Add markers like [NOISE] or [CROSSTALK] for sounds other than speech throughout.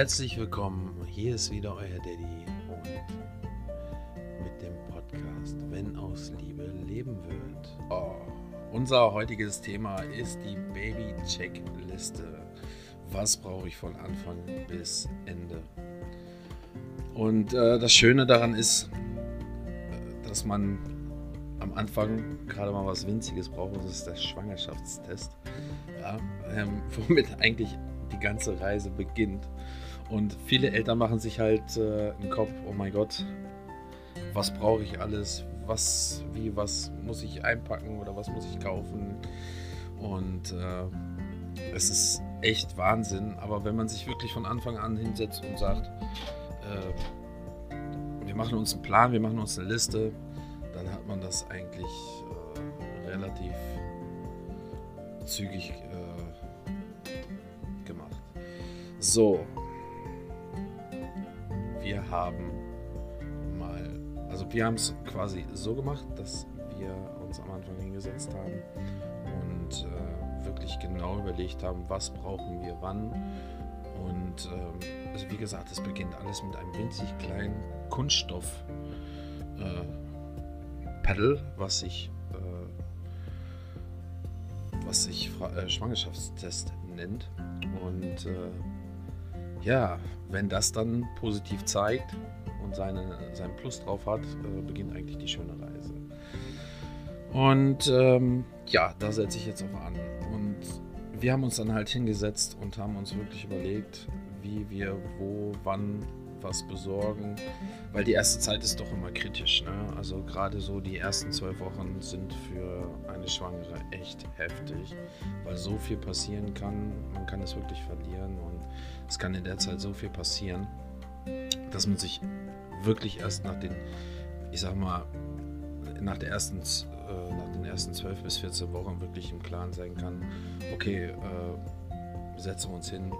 Herzlich willkommen. Hier ist wieder euer Daddy und mit dem Podcast Wenn aus Liebe leben wird. Oh, unser heutiges Thema ist die Baby-Checkliste. Was brauche ich von Anfang bis Ende? Und äh, das Schöne daran ist, äh, dass man am Anfang gerade mal was Winziges braucht, das ist der Schwangerschaftstest. Ja, ähm, womit eigentlich die ganze Reise beginnt. Und viele Eltern machen sich halt äh, im Kopf, oh mein Gott, was brauche ich alles? Was, wie, was muss ich einpacken oder was muss ich kaufen? Und äh, es ist echt Wahnsinn. Aber wenn man sich wirklich von Anfang an hinsetzt und sagt, äh, wir machen uns einen Plan, wir machen uns eine Liste, dann hat man das eigentlich äh, relativ zügig äh, gemacht. So, wir haben mal, also wir haben es quasi so gemacht, dass wir uns am Anfang hingesetzt haben und äh, wirklich genau überlegt haben, was brauchen wir wann. Und ähm, also wie gesagt, es beginnt alles mit einem winzig kleinen Kunststoff. Äh, Paddle, was sich äh, was sich äh, Schwangerschaftstest nennt. Und äh, ja, wenn das dann positiv zeigt und seine, seinen Plus drauf hat, äh, beginnt eigentlich die schöne Reise. Und ähm, ja, da setze ich jetzt auch an. Und wir haben uns dann halt hingesetzt und haben uns wirklich überlegt, wie wir wo, wann was besorgen, weil die erste Zeit ist doch immer kritisch. Ne? Also gerade so die ersten zwölf Wochen sind für eine Schwangere echt heftig, weil so viel passieren kann. Man kann es wirklich verlieren und es kann in der Zeit so viel passieren, dass man sich wirklich erst nach den, ich sag mal, nach, der ersten, äh, nach den ersten 12 bis 14 Wochen wirklich im Klaren sein kann, okay, äh, setzen wir uns hin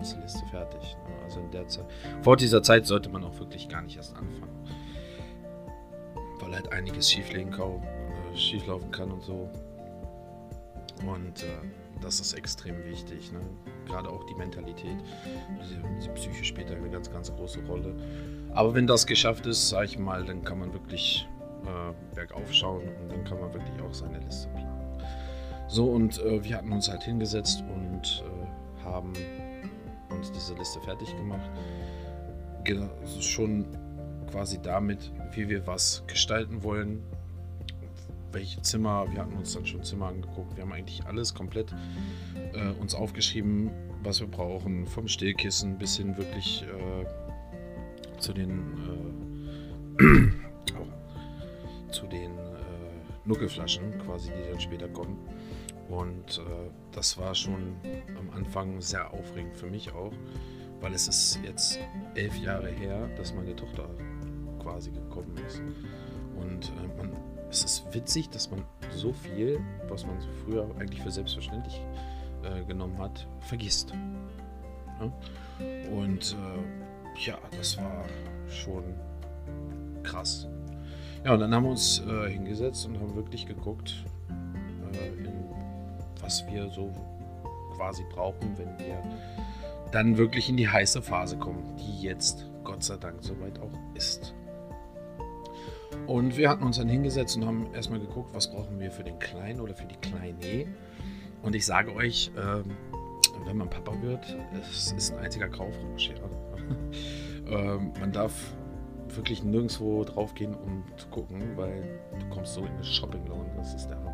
Liste fertig. Ne? Also in der Zeit, vor dieser Zeit sollte man auch wirklich gar nicht erst anfangen. Weil halt einiges äh, schieflaufen kann und so. Und äh, das ist extrem wichtig. Ne? Gerade auch die Mentalität. Die, die, Psyche spielt eine ganz, ganz große Rolle. Aber wenn das geschafft ist, sage ich mal, dann kann man wirklich äh, bergauf schauen und dann kann man wirklich auch seine Liste planen. So, und äh, wir hatten uns halt hingesetzt und äh, haben uns diese Liste fertig gemacht. Also schon quasi damit, wie wir was gestalten wollen, welche Zimmer, wir hatten uns dann schon Zimmer angeguckt, wir haben eigentlich alles komplett äh, uns aufgeschrieben, was wir brauchen, vom Stillkissen bis hin wirklich äh, zu den äh, [CLEARS THROAT] zu den äh, Nuckelflaschen quasi, die dann später kommen. Und äh, das war schon am Anfang sehr aufregend für mich auch, weil es ist jetzt elf Jahre her, dass meine Tochter quasi gekommen ist. Und äh, man, es ist witzig, dass man so viel, was man so früher eigentlich für selbstverständlich äh, genommen hat, vergisst. Ja? Und äh, ja, das war schon krass. Ja, und dann haben wir uns äh, hingesetzt und haben wirklich geguckt, was wir so quasi brauchen, wenn wir dann wirklich in die heiße Phase kommen, die jetzt Gott sei Dank soweit auch ist. Und wir hatten uns dann hingesetzt und haben erstmal geguckt, was brauchen wir für den Kleinen oder für die Kleine. Und ich sage euch, ähm, wenn man Papa wird, es ist ein einziger Kaufrausch. Ja. [LAUGHS] ähm, man darf wirklich nirgendwo drauf gehen und gucken, weil du kommst so in eine Shopping-Lohn. Das ist der Hammer.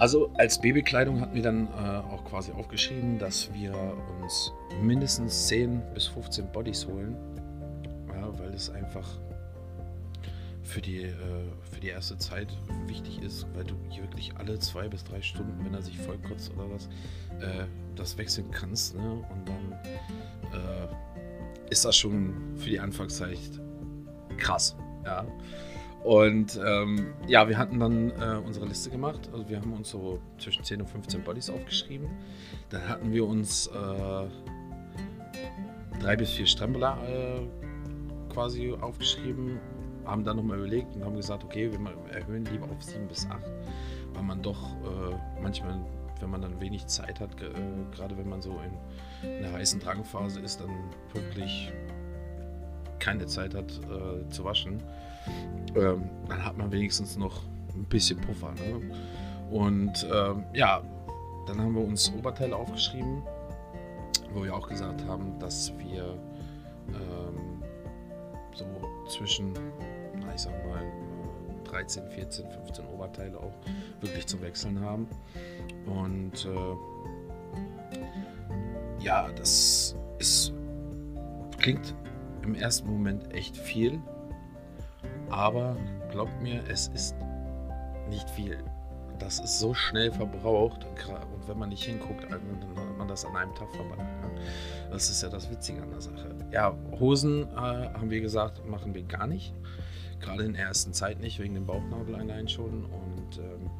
Also als Babykleidung hatten wir dann äh, auch quasi aufgeschrieben, dass wir uns mindestens 10 bis 15 Bodies holen, ja, weil es einfach für die, äh, für die erste Zeit wichtig ist, weil du hier wirklich alle zwei bis drei Stunden, wenn er sich vollkotzt oder was, äh, das wechseln kannst. Ne? Und dann äh, ist das schon für die Anfangszeit krass. Ja. Und ähm, ja, wir hatten dann äh, unsere Liste gemacht. Also wir haben uns so zwischen 10 und 15 Bodies aufgeschrieben. Dann hatten wir uns äh, drei bis vier Strembler äh, quasi aufgeschrieben, haben dann nochmal überlegt und haben gesagt, okay, wir erhöhen lieber auf 7 bis 8, weil man doch äh, manchmal wenn man dann wenig Zeit hat, äh, gerade wenn man so in, in der heißen Drangphase ist, dann wirklich keine Zeit hat äh, zu waschen, ähm, dann hat man wenigstens noch ein bisschen Puffer. Ne? Und ähm, ja, dann haben wir uns Oberteile aufgeschrieben, wo wir auch gesagt haben, dass wir ähm, so zwischen, na, ich sag mal, 13, 14, 15 Oberteile auch wirklich zum Wechseln haben. Und äh, ja, das ist, klingt im ersten Moment echt viel, aber glaubt mir, es ist nicht viel. Das ist so schnell verbraucht und wenn man nicht hinguckt, dann hat man das an einem Tag verbrannt. Ne? Das ist ja das Witzige an der Sache. Ja, Hosen äh, haben wir gesagt, machen wir gar nicht. Gerade in der ersten Zeit nicht, wegen dem Bauchnabel allein schon. Und ähm,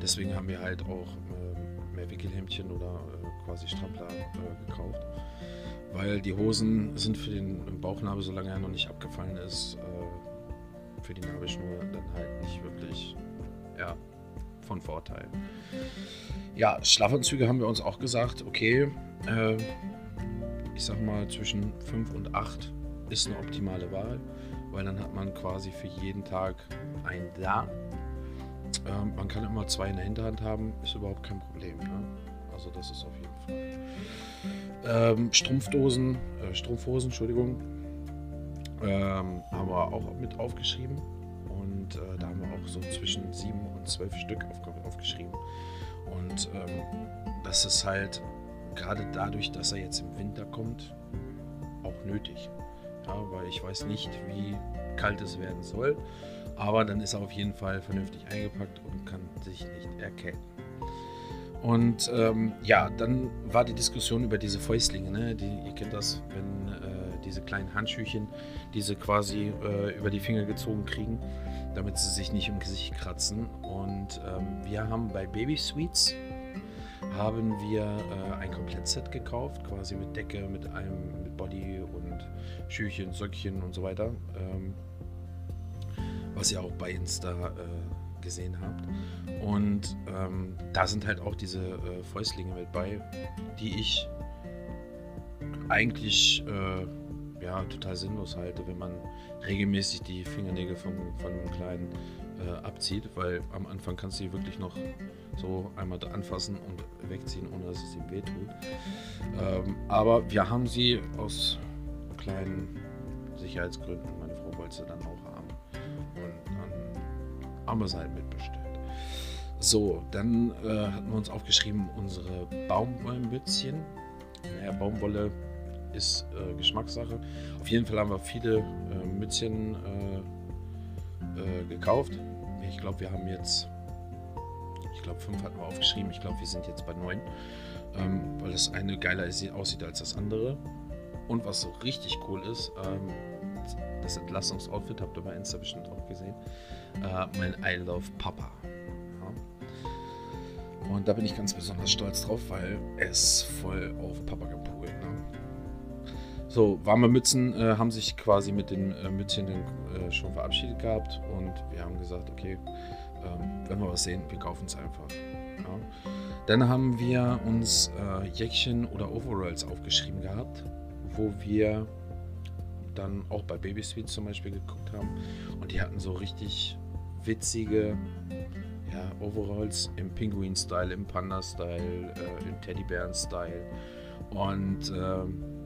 deswegen haben wir halt auch äh, mehr Wickelhemdchen oder äh, quasi Strampler äh, gekauft. Weil die Hosen sind für den Bauchnabel, solange er noch nicht abgefallen ist, äh, für die Nabelschnur dann halt nicht wirklich ja, von Vorteil. Ja, Schlafanzüge haben wir uns auch gesagt, okay, äh, ich sag mal zwischen 5 und 8 ist eine optimale Wahl weil dann hat man quasi für jeden Tag ein da. Ähm, man kann immer zwei in der Hinterhand haben, ist überhaupt kein Problem. Ne? Also das ist auf jeden Fall. Ähm, Strumpfdosen, äh, Strumpfhosen, Entschuldigung, ähm, haben wir auch mit aufgeschrieben. Und äh, da haben wir auch so zwischen sieben und zwölf Stück auf, aufgeschrieben. Und ähm, das ist halt gerade dadurch, dass er jetzt im Winter kommt, auch nötig. Ja, weil ich weiß nicht, wie kalt es werden soll. Aber dann ist er auf jeden Fall vernünftig eingepackt und kann sich nicht erkennen. Und ähm, ja, dann war die Diskussion über diese Fäustlinge. Ne? Die, ihr kennt das, wenn äh, diese kleinen Handschüchen, diese quasi äh, über die Finger gezogen kriegen, damit sie sich nicht im Gesicht kratzen. Und ähm, wir haben bei Baby Sweets haben wir äh, ein Komplettset gekauft, quasi mit Decke, mit einem mit Body und Schüchen, Söckchen und so weiter. Ähm, was ihr auch bei Insta äh, gesehen habt. Und ähm, da sind halt auch diese äh, Fäustlinge mit bei, die ich eigentlich äh, ja, total sinnlos halte, wenn man regelmäßig die Fingernägel von, von einem Kleinen äh, abzieht, weil am Anfang kannst du die wirklich noch so einmal anfassen und wegziehen, ohne dass es ihm wehtut. Ähm, aber wir haben sie aus kleinen Sicherheitsgründen, meine Frau wollte sie dann auch haben. Und dann haben sie halt mitbestellt. So, dann äh, hatten wir uns aufgeschrieben, unsere Baumwollmützchen. Naja, Baumwolle ist äh, Geschmackssache. Auf jeden Fall haben wir viele äh, Mützchen äh, äh, gekauft. Ich glaube, wir haben jetzt, ich glaube, fünf hatten wir aufgeschrieben. Ich glaube, wir sind jetzt bei neun, ähm, weil das eine geiler aussieht als das andere. Und was so richtig cool ist, ähm, das Entlassungsoutfit habt ihr bei Insta bestimmt auch gesehen. Äh, mein I Love Papa. Und da bin ich ganz besonders stolz drauf, weil ist voll auf Papa gepoolt. Ne? So, warme Mützen äh, haben sich quasi mit den äh, Mützchen äh, schon verabschiedet gehabt und wir haben gesagt, okay, ähm, wenn wir was sehen, wir kaufen es einfach. Ja. Dann haben wir uns äh, Jäckchen oder Overalls aufgeschrieben gehabt, wo wir dann auch bei Baby Sweets zum Beispiel geguckt haben und die hatten so richtig witzige ja, Overalls im Pinguin-Style, im Panda-Style, äh, im Teddybären-Style und ähm,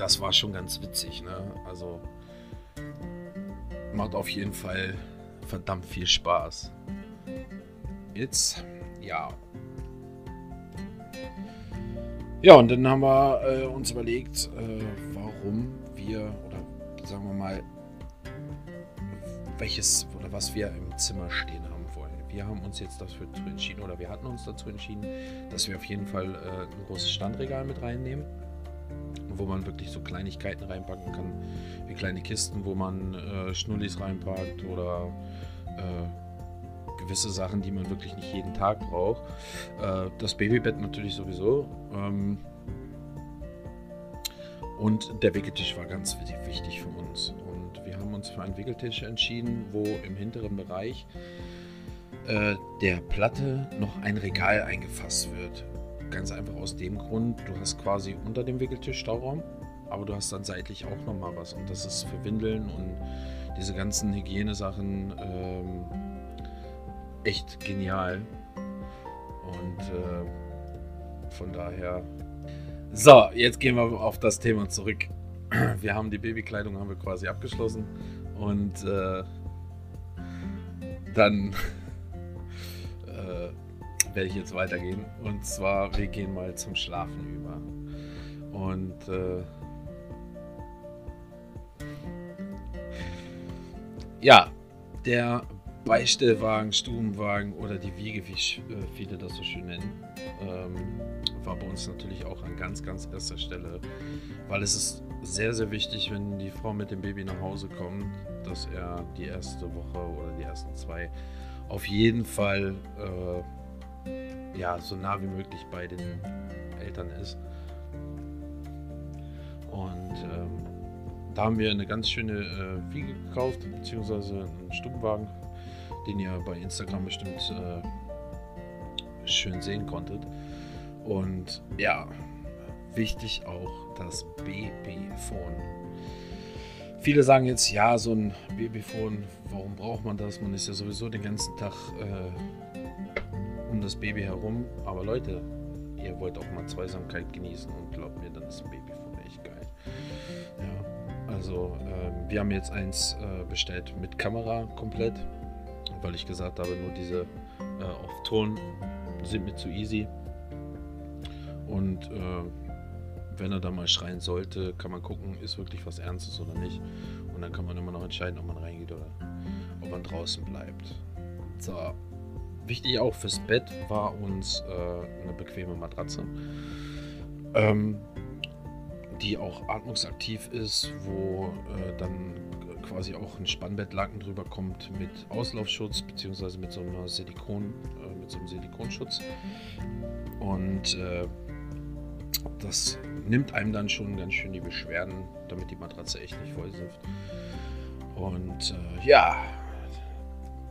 das war schon ganz witzig. Ne? Also macht auf jeden Fall verdammt viel Spaß. Jetzt, ja. Ja, und dann haben wir äh, uns überlegt, äh, warum wir, oder sagen wir mal, welches oder was wir im Zimmer stehen haben wollen. Wir haben uns jetzt dafür entschieden, oder wir hatten uns dazu entschieden, dass wir auf jeden Fall äh, ein großes Standregal mit reinnehmen wo man wirklich so Kleinigkeiten reinpacken kann, wie kleine Kisten, wo man äh, Schnullis reinpackt oder äh, gewisse Sachen, die man wirklich nicht jeden Tag braucht. Äh, das Babybett natürlich sowieso. Ähm, und der Wickeltisch war ganz wichtig für uns. Und wir haben uns für einen Wickeltisch entschieden, wo im hinteren Bereich äh, der Platte noch ein Regal eingefasst wird. Ganz einfach aus dem Grund, du hast quasi unter dem Wickeltisch Stauraum, aber du hast dann seitlich auch nochmal was. Und das ist für Windeln und diese ganzen Hygienesachen ähm, echt genial. Und äh, von daher. So, jetzt gehen wir auf das Thema zurück. [CLEARS THROAT] Wir haben die Babykleidung haben wir quasi abgeschlossen und äh, dann [LAUGHS] äh, werde ich jetzt weitergehen. Und zwar, wir gehen mal zum Schlafen über. Und äh, ja, der Beistellwagen, Stubenwagen oder die Wiege, wie äh, viele das so schön nennen, ähm, war bei uns natürlich auch an ganz, ganz erster Stelle, weil es ist sehr, sehr wichtig, wenn die Frau mit dem Baby nach Hause kommt, dass er die erste Woche oder die ersten zwei auf jeden Fall äh, ja, so nah wie möglich bei den Eltern ist. Und ähm, da haben wir eine ganz schöne äh, Wiege gekauft, beziehungsweise einen Stubenwagen, den ihr bei Instagram bestimmt äh, schön sehen konntet. Und ja, wichtig auch das Babyphone. Viele sagen jetzt, ja, so ein Babyphone, warum braucht man das? Man ist ja sowieso den ganzen Tag äh, um das Baby herum. Aber Leute, ihr wollt auch mal Zweisamkeit genießen und glaubt mir, dann ist ein Babyphone echt geil. Ja, also äh, wir haben jetzt eins äh, bestellt mit Kamera komplett, weil ich gesagt habe, nur diese äh, auf Ton sind mir zu easy. Und äh, wenn er da mal schreien sollte, kann man gucken, ist wirklich was Ernstes oder nicht. Und dann kann man immer noch entscheiden, ob man reingeht oder ob man draußen bleibt. So. Wichtig auch fürs Bett war uns äh, eine bequeme Matratze, ähm, die auch atmungsaktiv ist, wo äh, dann quasi auch ein Spannbettlaken drüber kommt mit Auslaufschutz beziehungsweise mit so einer Silikon, äh, mit so einem Silikonschutz. Und äh, das nimmt einem dann schon ganz schön die Beschwerden, damit die Matratze echt nicht voll sifft. Und äh, ja,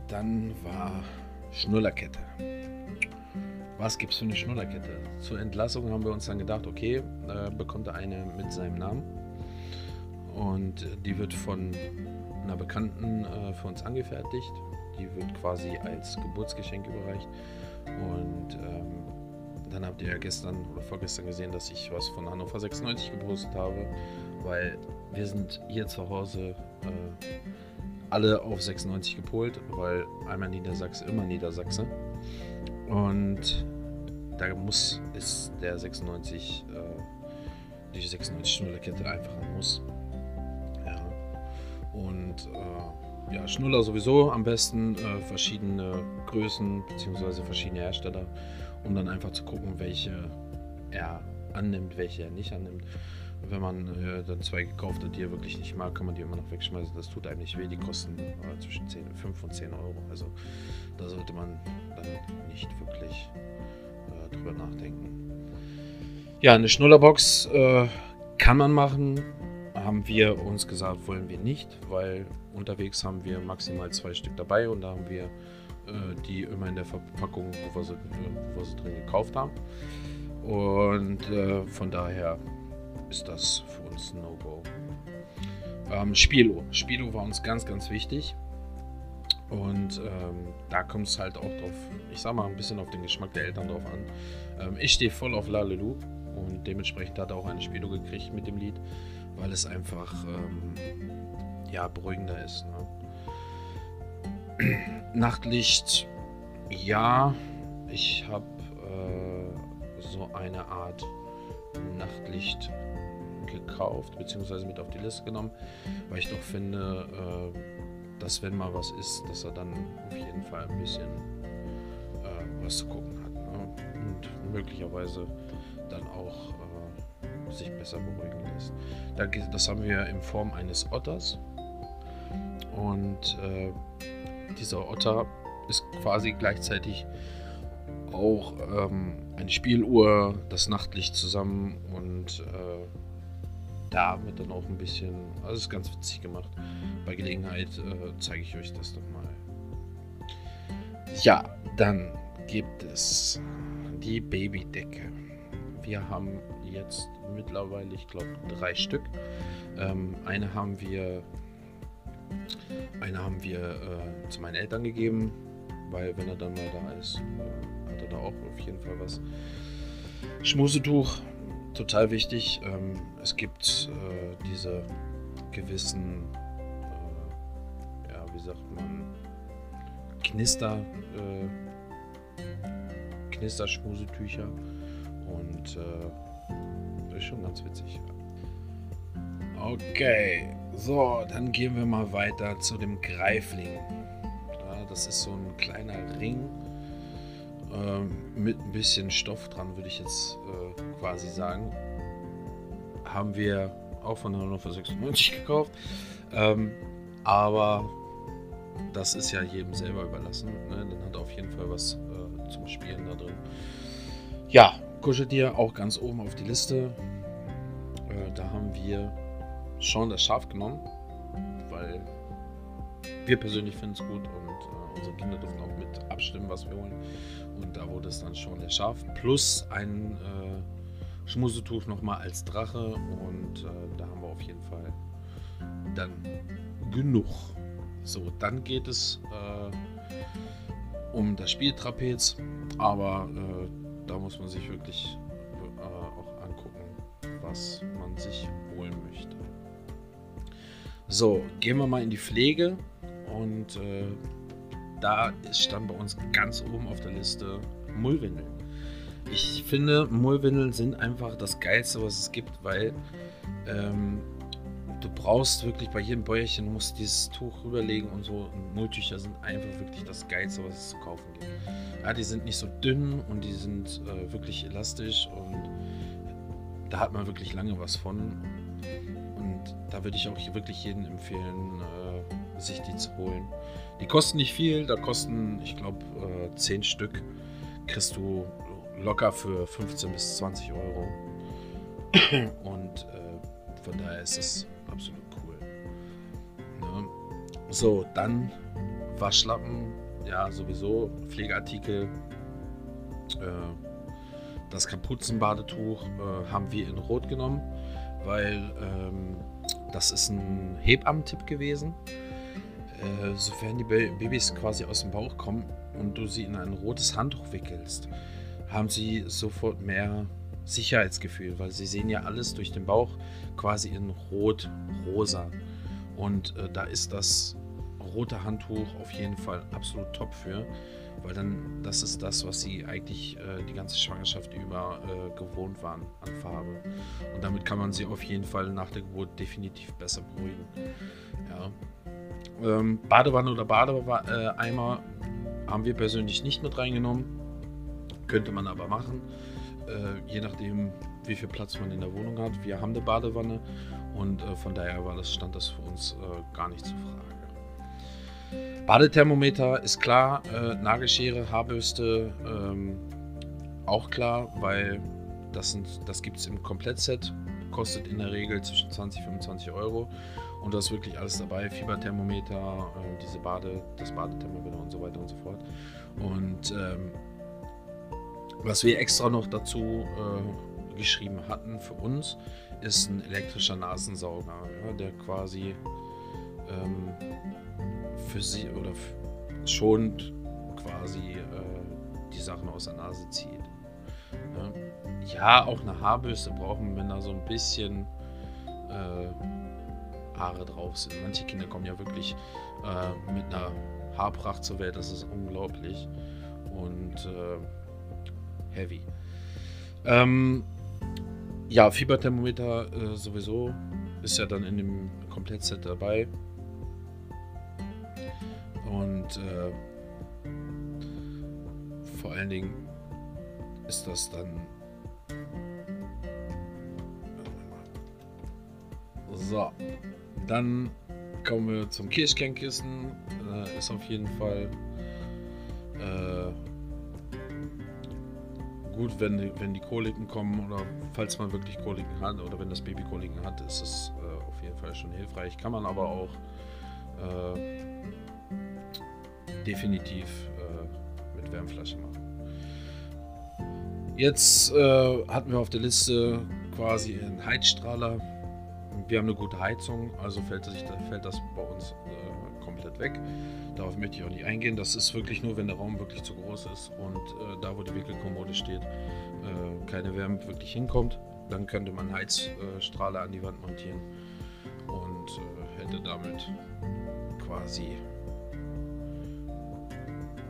dann war Schnullerkette. Was gibt es für eine Schnullerkette? Zur Entlassung haben wir uns dann gedacht, okay, äh, bekommt er eine mit seinem Namen. Und die wird von einer Bekannten äh, für uns angefertigt. Die wird quasi als Geburtsgeschenk überreicht. Und ähm, dann habt ihr ja gestern oder vorgestern gesehen, dass ich was von Hannover 96 gepostet habe, weil wir sind hier zu Hause äh, alle auf 96 gepolt, weil einmal Niedersachse, immer Niedersachse. Und da muss, ist der 96, äh, die 96 Schnullerkette einfach ein Muss. Ja. Und äh, ja, Schnuller sowieso am besten äh, verschiedene Größen bzw. verschiedene Hersteller um dann einfach zu gucken, welche er annimmt, welche er nicht annimmt. Wenn man äh, dann zwei gekauft hat, die er wirklich nicht mag, kann man die immer noch wegschmeißen. Das tut einem nicht weh. Die kosten äh, zwischen 10, 5 und 10 Euro. Also da sollte man dann nicht wirklich äh, drüber nachdenken. Ja, eine Schnullerbox äh, kann man machen. Haben wir uns gesagt, wollen wir nicht, weil unterwegs haben wir maximal zwei Stück dabei und da haben wir äh, die immer in der Verpackung, wo wir sie, wo wir sie drin gekauft haben. Und äh, von daher ist das für uns ein No-Go. Ähm, Spielo. Spielo war uns ganz, ganz wichtig. Und ähm, da kommt es halt auch drauf, ich sag mal, ein bisschen auf den Geschmack der Eltern drauf an. Ähm, ich stehe voll auf Lalelu und dementsprechend hat er auch eine Spielo gekriegt mit dem Lied, weil es einfach ähm, ja, beruhigender ist. Ne? [CLEARS THROAT] Nachtlicht, ja. Ich habe äh, so eine Art Nachtlicht gekauft, beziehungsweise mit auf die Liste genommen, weil ich doch finde, äh, dass wenn mal was ist, dass er dann auf jeden Fall ein bisschen äh, was zu gucken hat. Ne? Und möglicherweise dann auch äh, sich besser beruhigen lässt. Das haben wir in Form eines Otters. Und äh, dieser Otter ist quasi gleichzeitig auch ähm, eine Spieluhr, das Nachtlicht zusammen und äh, da wird dann auch ein bisschen, also ist ganz witzig gemacht. Bei Gelegenheit äh, zeige ich euch das doch mal. Ja, dann gibt es die Babydecke. Wir haben jetzt mittlerweile, ich glaube, drei Stück. Ähm, eine haben wir, eine haben wir äh, zu meinen Eltern gegeben, weil wenn er dann mal da ist, äh, hat er da auch auf jeden Fall was. Schmusetuch, total wichtig. Ähm, es gibt äh, diese gewissen, äh, ja, wie sagt man, Knister, äh, Knisterschmusetücher und äh, ist schon ganz witzig. Okay, so, dann gehen wir mal weiter zu dem Greifling. Ja, das ist so ein kleiner Ring ähm, mit ein bisschen Stoff dran, würde ich jetzt äh, quasi sagen. Haben wir auch von Hannover 96 gekauft. Ähm, aber das ist ja jedem selber überlassen. Ne? Dann hat auf jeden Fall was äh, zum Spielen da drin. Ja, Kuscheltier auch ganz oben auf die Liste. Äh, da haben wir schon das Schaf genommen, weil wir persönlich finden es gut und äh, unsere Kinder dürfen auch mit abstimmen, was wir wollen. Und da wurde es dann schon der Schaf plus ein äh, Schmusetuch nochmal als Drache und äh, da haben wir auf jeden Fall dann genug. So, dann geht es äh, um das Spieltrapez, aber äh, da muss man sich wirklich äh, auch angucken, was man sich holen möchte. So, gehen wir mal in die Pflege und äh, da stand bei uns ganz oben auf der Liste Mullwindeln. Ich finde, Mullwindeln sind einfach das Geilste, was es gibt, weil ähm, du brauchst wirklich bei jedem Bäuerchen, musst dieses Tuch rüberlegen und so. Und Mulltücher sind einfach wirklich das Geilste, was es zu kaufen gibt. Ja, die sind nicht so dünn und die sind äh, wirklich elastisch und da hat man wirklich lange was von. Und da würde ich auch wirklich jedem empfehlen, äh, sich die zu holen. Die kosten nicht viel, da kosten, ich glaube, äh, 10 Stück. Kriegst du locker für 15 bis 20 Euro. [COUGHS] Und äh, von daher ist es absolut cool. Ne? So, dann Waschlappen, ja, sowieso, Pflegeartikel. Äh, das Kapuzenbadetuch äh, haben wir in Rot genommen, weil ähm, das ist ein Hebammentipp gewesen. Äh, sofern die Babys quasi aus dem Bauch kommen und du sie in ein rotes Handtuch wickelst, haben sie sofort mehr Sicherheitsgefühl, weil sie sehen ja alles durch den Bauch quasi in rot-rosa. Und äh, da ist das rote Handtuch auf jeden Fall absolut top für, weil dann das ist das, was sie eigentlich äh, die ganze Schwangerschaft über äh, gewohnt waren an Farbe. Und damit kann man sie auf jeden Fall nach der Geburt definitiv besser beruhigen. Ja. Ähm, Badewanne oder Badeeimer haben wir persönlich nicht mit reingenommen. Könnte man aber machen, äh, je nachdem, wie viel Platz man in der Wohnung hat. Wir haben eine Badewanne und äh, von daher war das, stand das für uns äh, gar nicht zur Frage. Badethermometer ist klar, äh, Nagelschere, Haarbürste ähm, auch klar, weil das, das gibt es im Komplettset, kostet in der Regel zwischen 20 und 25 Euro. Und da ist wirklich alles dabei: Fieberthermometer, äh, diese Bade, das Badethermometer und so weiter und so fort. Und ähm, was wir extra noch dazu äh, geschrieben hatten für uns, ist ein elektrischer Nasensauger, ja, der quasi ähm, für sie oder schon quasi äh, die Sachen aus der Nase zieht. Ja, ja auch eine Haarbürste brauchen, wenn da so ein bisschen äh, Haare drauf sind. Manche Kinder kommen ja wirklich äh, mit einer Haarpracht zur Welt, das ist unglaublich und äh, heavy. Ähm, ja, Fieberthermometer äh, sowieso ist ja dann in dem Komplettset dabei. Und äh, vor allen Dingen ist das dann so dann kommen wir zum Kirschkernkissen. Äh, ist auf jeden Fall äh, gut, wenn, wenn die Koliken kommen oder falls man wirklich Koliken hat oder wenn das Baby Koliken hat, ist es äh, auf jeden Fall schon hilfreich. Kann man aber auch äh, definitiv mit Wärmflasche machen. Jetzt äh, hatten wir auf der Liste quasi einen Heizstrahler. Wir haben eine gute Heizung, also fällt, sich, fällt das bei uns äh, komplett weg. Darauf möchte ich auch nicht eingehen. Das ist wirklich nur, wenn der Raum wirklich zu groß ist und äh, da, wo die Wickelkommode steht, äh, keine Wärme wirklich hinkommt. Dann könnte man Heizstrahler an die Wand montieren und äh, hätte damit quasi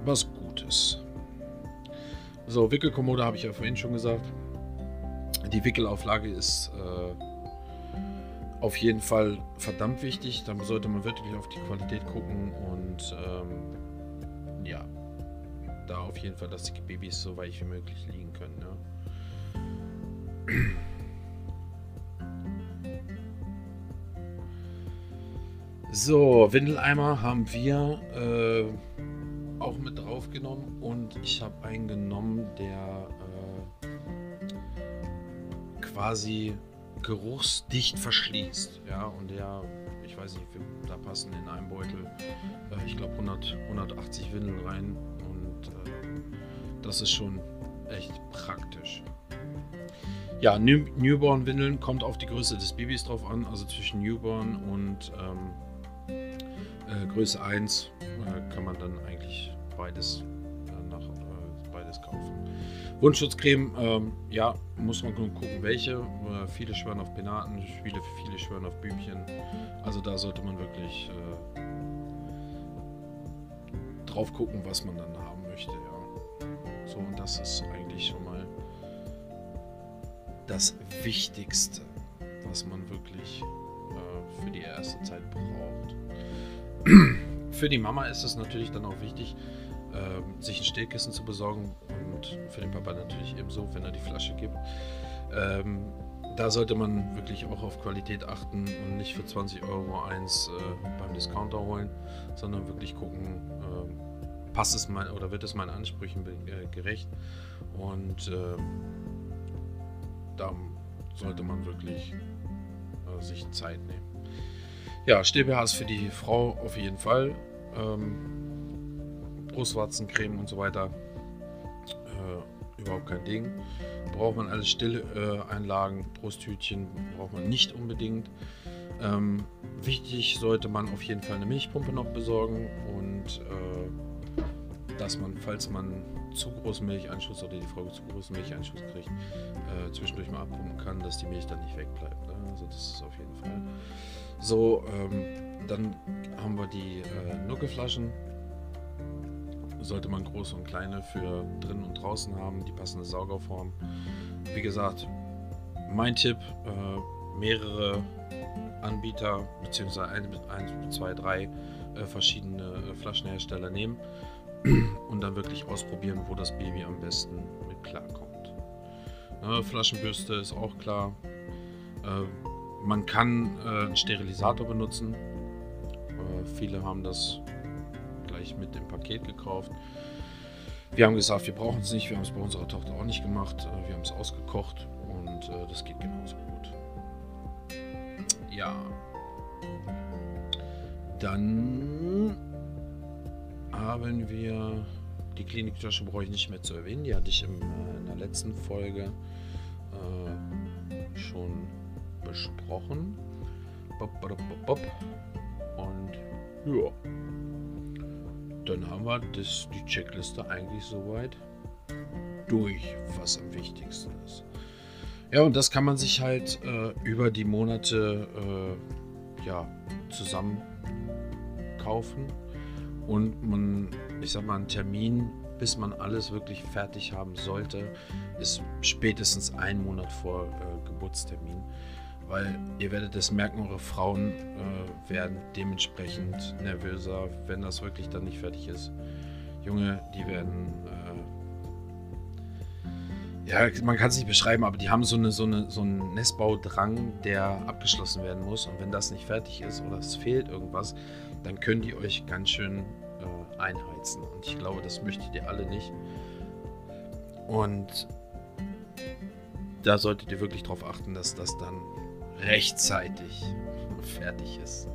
was Gutes. So, Wickelkommode habe ich ja vorhin schon gesagt. Die Wickelauflage ist äh, auf jeden Fall verdammt wichtig. Da sollte man wirklich auf die Qualität gucken und ähm, ja, da auf jeden Fall, dass die Babys so weich wie möglich liegen können. Ja. So, Windeleimer haben wir äh, auch mit drauf genommen und ich habe einen genommen, der äh, quasi geruchsdicht verschließt. Ja, und der, ich weiß nicht, da passen in einem Beutel, äh, ich glaube 100, 180 Windeln rein und äh, das ist schon echt praktisch. Ja, New Newborn-Windeln kommt auf die Größe des Babys drauf an, also zwischen Newborn und ähm, äh, Größe 1 äh, kann man dann eigentlich beides, äh, beides kaufen. Wundschutzcreme, ähm, ja, muss man gucken, welche. Äh, viele schwören auf Penaten, viele, viele schwören auf Bübchen. Also da sollte man wirklich äh, drauf gucken, was man dann haben möchte. Ja. So, und das ist eigentlich schon mal das Wichtigste, was man wirklich für die erste Zeit braucht. [CLEARS THROAT] Für die Mama ist es natürlich dann auch wichtig, äh, sich ein Stehkissen zu besorgen und für den Papa natürlich ebenso, wenn er die Flasche gibt. Ähm, da sollte man wirklich auch auf Qualität achten und nicht für 20 Euro eins äh, beim Discounter holen, sondern wirklich gucken, äh, passt es mein oder wird es meinen Ansprüchen äh, gerecht und ähm, da sollte man wirklich äh, sich Zeit nehmen. Ja, Stillbh ist für die Frau auf jeden Fall. Ähm, Brustwarzencreme und so weiter. Äh, überhaupt kein Ding. Braucht man alles Stilleinlagen, äh, Brusthütchen braucht man nicht unbedingt. Ähm, wichtig sollte man auf jeden Fall eine Milchpumpe noch besorgen und äh, dass man, falls man zu großen Milcheinschuss oder die Frau zu großen Milcheinschuss kriegt, äh, zwischendurch mal abpumpen kann, dass die Milch dann nicht wegbleibt. Ne? Also das ist auf jeden Fall. So, ähm, dann haben wir die äh, Nuckelflaschen. Sollte man große und kleine für drinnen und draußen haben, die passende Saugerform. Wie gesagt, mein Tipp, äh, mehrere Anbieter bzw. 1, 2, 3 verschiedene äh, Flaschenhersteller nehmen [CLEARS THROAT] und dann wirklich ausprobieren, wo das Baby am besten mit klarkommt. Äh, Flaschenbürste ist auch klar. Äh, man kann äh, einen Sterilisator benutzen. Äh, viele haben das gleich mit dem Paket gekauft. Wir haben gesagt, wir brauchen es nicht. Wir haben es bei unserer Tochter auch nicht gemacht. Äh, wir haben es ausgekocht und äh, das geht genauso gut. Ja. Dann haben wir die Kliniktasche brauche ich nicht mehr zu erwähnen. Die hatte ich äh, in der letzten Folge schon besprochen. Und ja, dann haben wir das, die Checkliste eigentlich soweit durch, was am wichtigsten ist. Ja, und das kann man sich halt äh, über die Monate äh, ja, zusammen kaufen. Und man, ich sag mal, einen Termin, bis man alles wirklich fertig haben sollte, ist spätestens ein Monat vor äh, Geburtstermin weil ihr werdet es merken, eure Frauen äh, werden dementsprechend nervöser, wenn das wirklich dann nicht fertig ist. Junge, die werden, äh, ja, man kann es nicht beschreiben, aber die haben so, eine, so, eine, so einen Nestbaudrang, der abgeschlossen werden muss. Und wenn das nicht fertig ist oder es fehlt irgendwas, dann können die euch ganz schön äh, einheizen. Und ich glaube, das möchtet ihr alle nicht. Und da solltet ihr wirklich darauf achten, dass das dann rechtzeitig fertig ist.